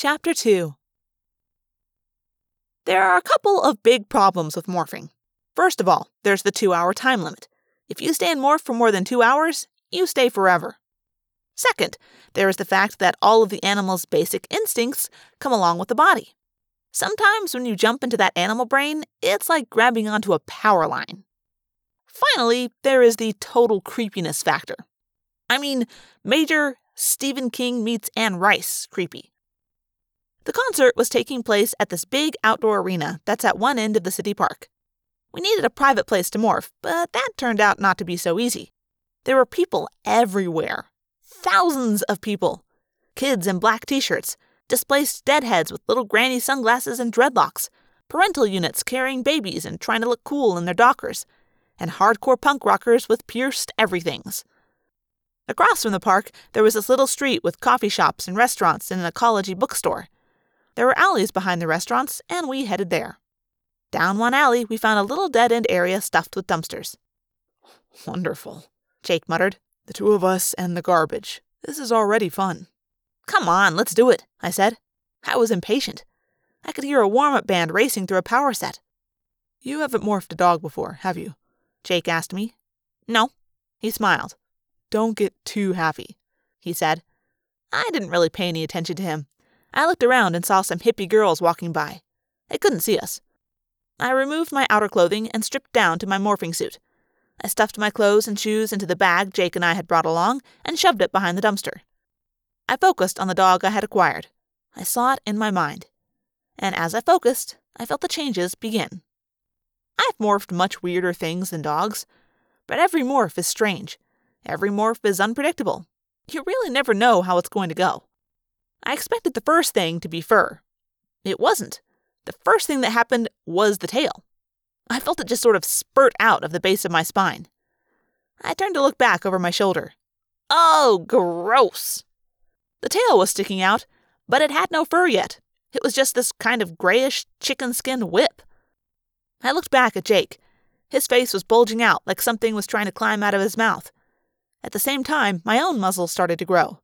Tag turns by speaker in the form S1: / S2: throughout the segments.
S1: Chapter 2 There are a couple of big problems with morphing. First of all, there's the two hour time limit. If you stay in morph for more than two hours, you stay forever. Second, there is the fact that all of the animal's basic instincts come along with the body. Sometimes when you jump into that animal brain, it's like grabbing onto a power line. Finally, there is the total creepiness factor. I mean, Major Stephen King meets Anne Rice creepy. The concert was taking place at this big outdoor arena that's at one end of the city park. We needed a private place to morph, but that turned out not to be so easy. There were people everywhere. Thousands of people. Kids in black t shirts, displaced deadheads with little granny sunglasses and dreadlocks, parental units carrying babies and trying to look cool in their dockers, and hardcore punk rockers with pierced everythings. Across from the park, there was this little street with coffee shops and restaurants and an ecology bookstore. There were alleys behind the restaurants, and we headed there. Down one alley, we found a little dead end area stuffed with dumpsters.
S2: Wonderful,
S1: Jake muttered.
S2: The two of us and the garbage. This is already fun.
S1: Come on, let's do it, I said. I was impatient. I could hear a warm up band racing through a power set.
S2: You haven't morphed a dog before, have you?
S1: Jake asked me. No. He smiled.
S2: Don't get too happy, he said.
S1: I didn't really pay any attention to him. I looked around and saw some hippie girls walking by. They couldn't see us. I removed my outer clothing and stripped down to my morphing suit. I stuffed my clothes and shoes into the bag Jake and I had brought along and shoved it behind the dumpster. I focused on the dog I had acquired. I saw it in my mind. And as I focused, I felt the changes begin. I've morphed much weirder things than dogs, but every morph is strange. Every morph is unpredictable. You really never know how it's going to go. I expected the first thing to be fur. It wasn't. The first thing that happened was the tail. I felt it just sort of spurt out of the base of my spine. I turned to look back over my shoulder. Oh, gross! The tail was sticking out, but it had no fur yet. It was just this kind of grayish chicken skin whip. I looked back at Jake. His face was bulging out like something was trying to climb out of his mouth. At the same time, my own muzzle started to grow.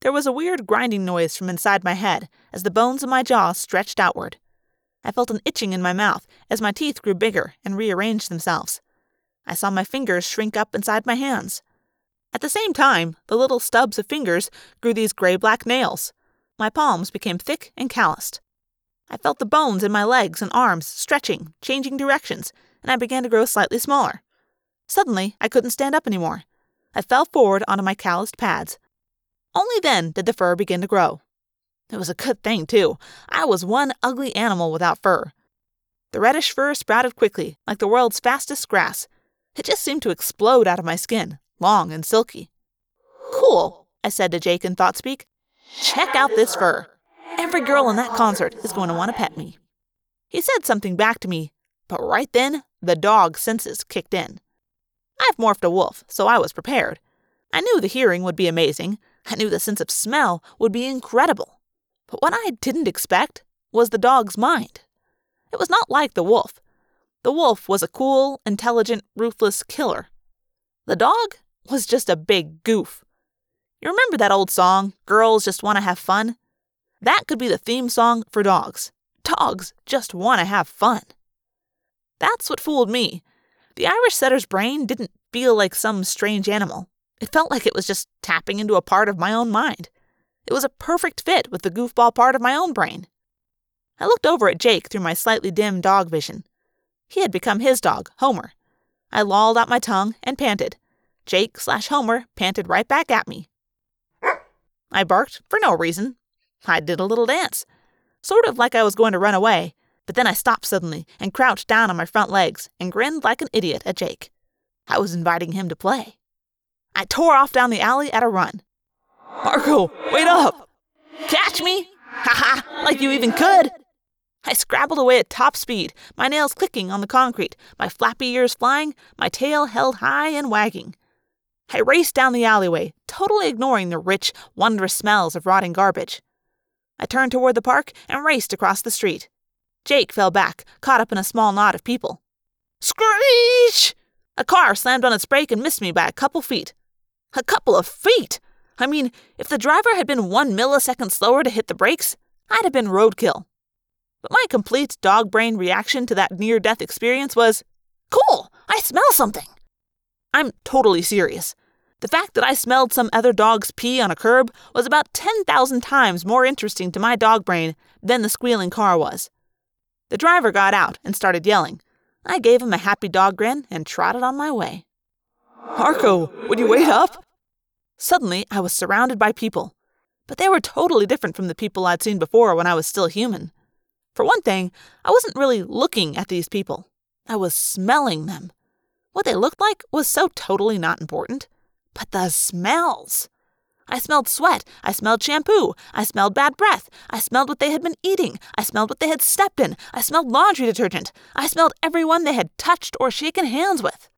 S1: There was a weird grinding noise from inside my head as the bones of my jaw stretched outward. I felt an itching in my mouth as my teeth grew bigger and rearranged themselves. I saw my fingers shrink up inside my hands. At the same time, the little stubs of fingers grew these gray black nails. My palms became thick and calloused. I felt the bones in my legs and arms stretching, changing directions, and I began to grow slightly smaller. Suddenly, I couldn't stand up anymore. I fell forward onto my calloused pads. Only then did the fur begin to grow. It was a good thing, too. I was one ugly animal without fur. The reddish fur sprouted quickly, like the world's fastest grass. It just seemed to explode out of my skin, long and silky. Cool, I said to Jake in Thoughtspeak. Check out this fur. Every girl in that concert is going to want to pet me. He said something back to me, but right then, the dog senses kicked in. I've morphed a wolf, so I was prepared. I knew the hearing would be amazing. I knew the sense of smell would be incredible. But what I didn't expect was the dog's mind. It was not like the wolf. The wolf was a cool, intelligent, ruthless killer. The dog was just a big goof. You remember that old song, Girls Just Want to Have Fun? That could be the theme song for dogs. Dogs just want to have fun. That's what fooled me. The Irish setter's brain didn't feel like some strange animal. It felt like it was just tapping into a part of my own mind. It was a perfect fit with the goofball part of my own brain. I looked over at Jake through my slightly dim dog vision. He had become his dog, Homer. I lolled out my tongue and panted. Jake slash Homer panted right back at me. I barked for no reason. I did a little dance, sort of like I was going to run away, but then I stopped suddenly and crouched down on my front legs and grinned like an idiot at Jake. I was inviting him to play. I tore off down the alley at a run.
S2: Marco, wait up!
S1: Catch me? Ha ha, like you even could! I scrabbled away at top speed, my nails clicking on the concrete, my flappy ears flying, my tail held high and wagging. I raced down the alleyway, totally ignoring the rich, wondrous smells of rotting garbage. I turned toward the park and raced across the street. Jake fell back, caught up in a small knot of people. Screech! A car slammed on its brake and missed me by a couple feet. A couple of feet! I mean, if the driver had been one millisecond slower to hit the brakes, I'd have been roadkill. But my complete dog brain reaction to that near death experience was cool, I smell something. I'm totally serious. The fact that I smelled some other dog's pee on a curb was about 10,000 times more interesting to my dog brain than the squealing car was. The driver got out and started yelling. I gave him a happy dog grin and trotted on my way.
S2: Marco, would you wait up?
S1: Suddenly, I was surrounded by people. But they were totally different from the people I'd seen before when I was still human. For one thing, I wasn't really looking at these people, I was smelling them. What they looked like was so totally not important. But the smells! I smelled sweat. I smelled shampoo. I smelled bad breath. I smelled what they had been eating. I smelled what they had stepped in. I smelled laundry detergent. I smelled everyone they had touched or shaken hands with.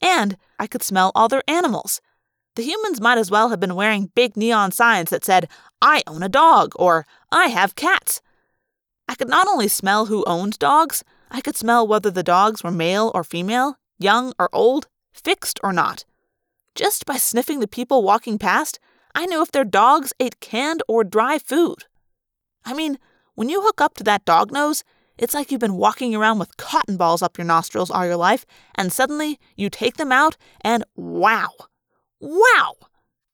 S1: And I could smell all their animals. The humans might as well have been wearing big neon signs that said, I own a dog, or I have cats. I could not only smell who owned dogs, I could smell whether the dogs were male or female, young or old, fixed or not. Just by sniffing the people walking past, I knew if their dogs ate canned or dry food. I mean, when you hook up to that dog nose, it's like you've been walking around with cotton balls up your nostrils all your life, and suddenly you take them out, and wow! Wow!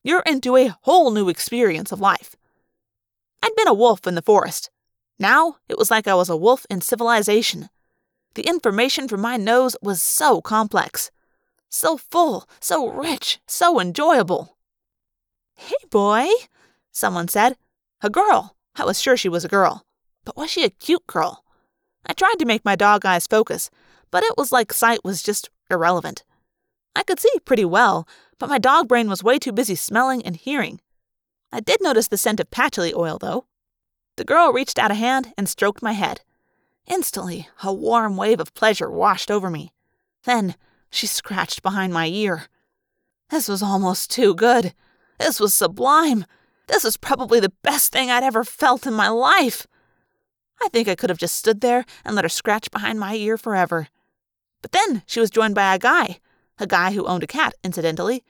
S1: You're into a whole new experience of life. I'd been a wolf in the forest. Now it was like I was a wolf in civilization. The information from my nose was so complex, so full, so rich, so enjoyable. Hey, boy, someone said. A girl. I was sure she was a girl. But was she a cute girl? I tried to make my dog eyes focus, but it was like sight was just irrelevant. I could see pretty well, but my dog brain was way too busy smelling and hearing. I did notice the scent of patchouli oil, though. The girl reached out a hand and stroked my head. Instantly, a warm wave of pleasure washed over me. Then, she scratched behind my ear. This was almost too good. This was sublime. This was probably the best thing I'd ever felt in my life. I think I could have just stood there and let her scratch behind my ear forever. But then she was joined by a guy, a guy who owned a cat, incidentally,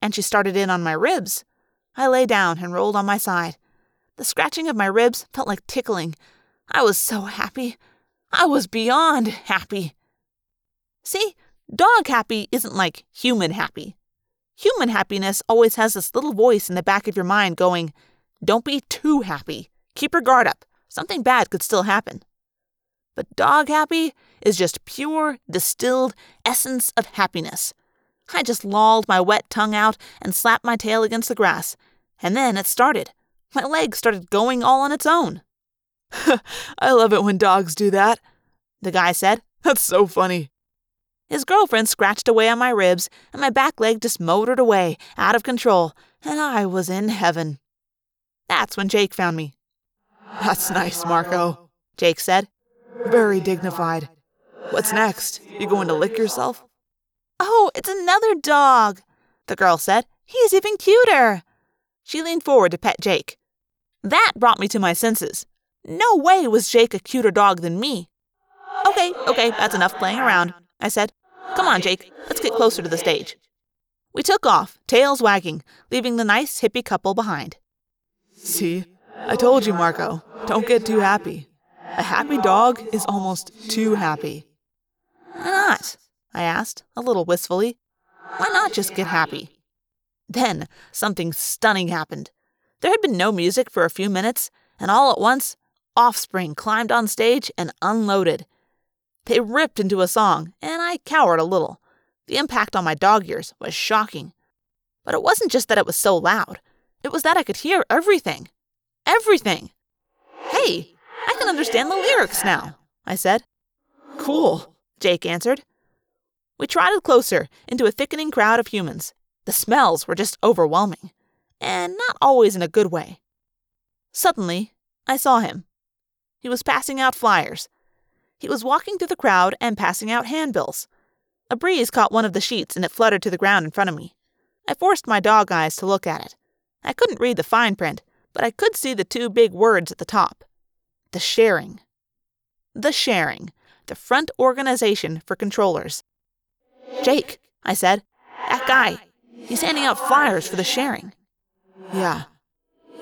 S1: and she started in on my ribs. I lay down and rolled on my side. The scratching of my ribs felt like tickling. I was so happy. I was beyond happy. See, dog happy isn't like human happy. Human happiness always has this little voice in the back of your mind going, Don't be too happy. Keep your guard up. Something bad could still happen. But dog happy is just pure, distilled essence of happiness. I just lolled my wet tongue out and slapped my tail against the grass, and then it started. My leg started going all on its own.
S2: I love it when dogs do that, the guy said. That's so funny.
S1: His girlfriend scratched away on my ribs, and my back leg just motored away, out of control, and I was in heaven. That's when Jake found me.
S2: That's nice, Marco,
S1: Jake said.
S2: Very dignified. What's next? You going to lick yourself?
S1: Oh, it's another dog, the girl said. He's even cuter. She leaned forward to pet Jake. That brought me to my senses. No way was Jake a cuter dog than me. Okay, okay, that's enough playing around. I said. Come on, Jake, let's get closer to the stage. We took off, tails wagging, leaving the nice hippie couple behind.
S2: See, I told you, Marco, don't get too happy. A happy dog is almost too happy.
S1: Why not? I asked, a little wistfully. Why not just get happy? Then something stunning happened. There had been no music for a few minutes, and all at once, Offspring climbed on stage and unloaded. They ripped into a song, and I cowered a little. The impact on my dog ears was shocking. But it wasn't just that it was so loud, it was that I could hear everything. Everything. Hey, I can understand the lyrics now, I said.
S2: Cool,
S1: Jake answered. We trotted closer into a thickening crowd of humans. The smells were just overwhelming, and not always in a good way. Suddenly, I saw him. He was passing out flyers, he was walking through the crowd and passing out handbills. A breeze caught one of the sheets and it fluttered to the ground in front of me. I forced my dog eyes to look at it. I couldn't read the fine print, but I could see the two big words at the top The Sharing. The Sharing, the front organization for controllers. Jake, I said, that guy, he's handing out flyers for the sharing.
S2: Yeah.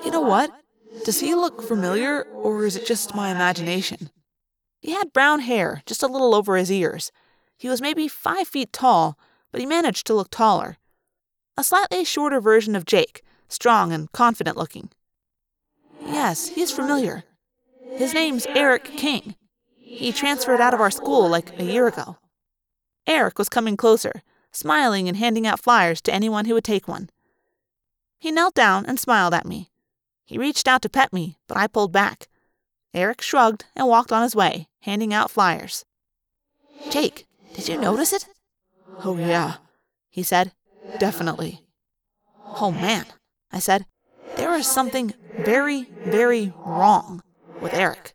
S2: You know what? Does he look familiar, or is it just my imagination?
S1: He had brown hair, just a little over his ears. He was maybe five feet tall, but he managed to look taller. A slightly shorter version of Jake, strong and confident looking. Yes, he's familiar. His name's Eric King. He transferred out of our school like a year ago. Eric was coming closer, smiling and handing out flyers to anyone who would take one. He knelt down and smiled at me. He reached out to pet me, but I pulled back. Eric shrugged and walked on his way, handing out flyers. Jake, did you notice it?
S2: Oh, yeah,
S1: he said.
S2: Definitely.
S1: Oh, man, I said. There is something very, very wrong with Eric.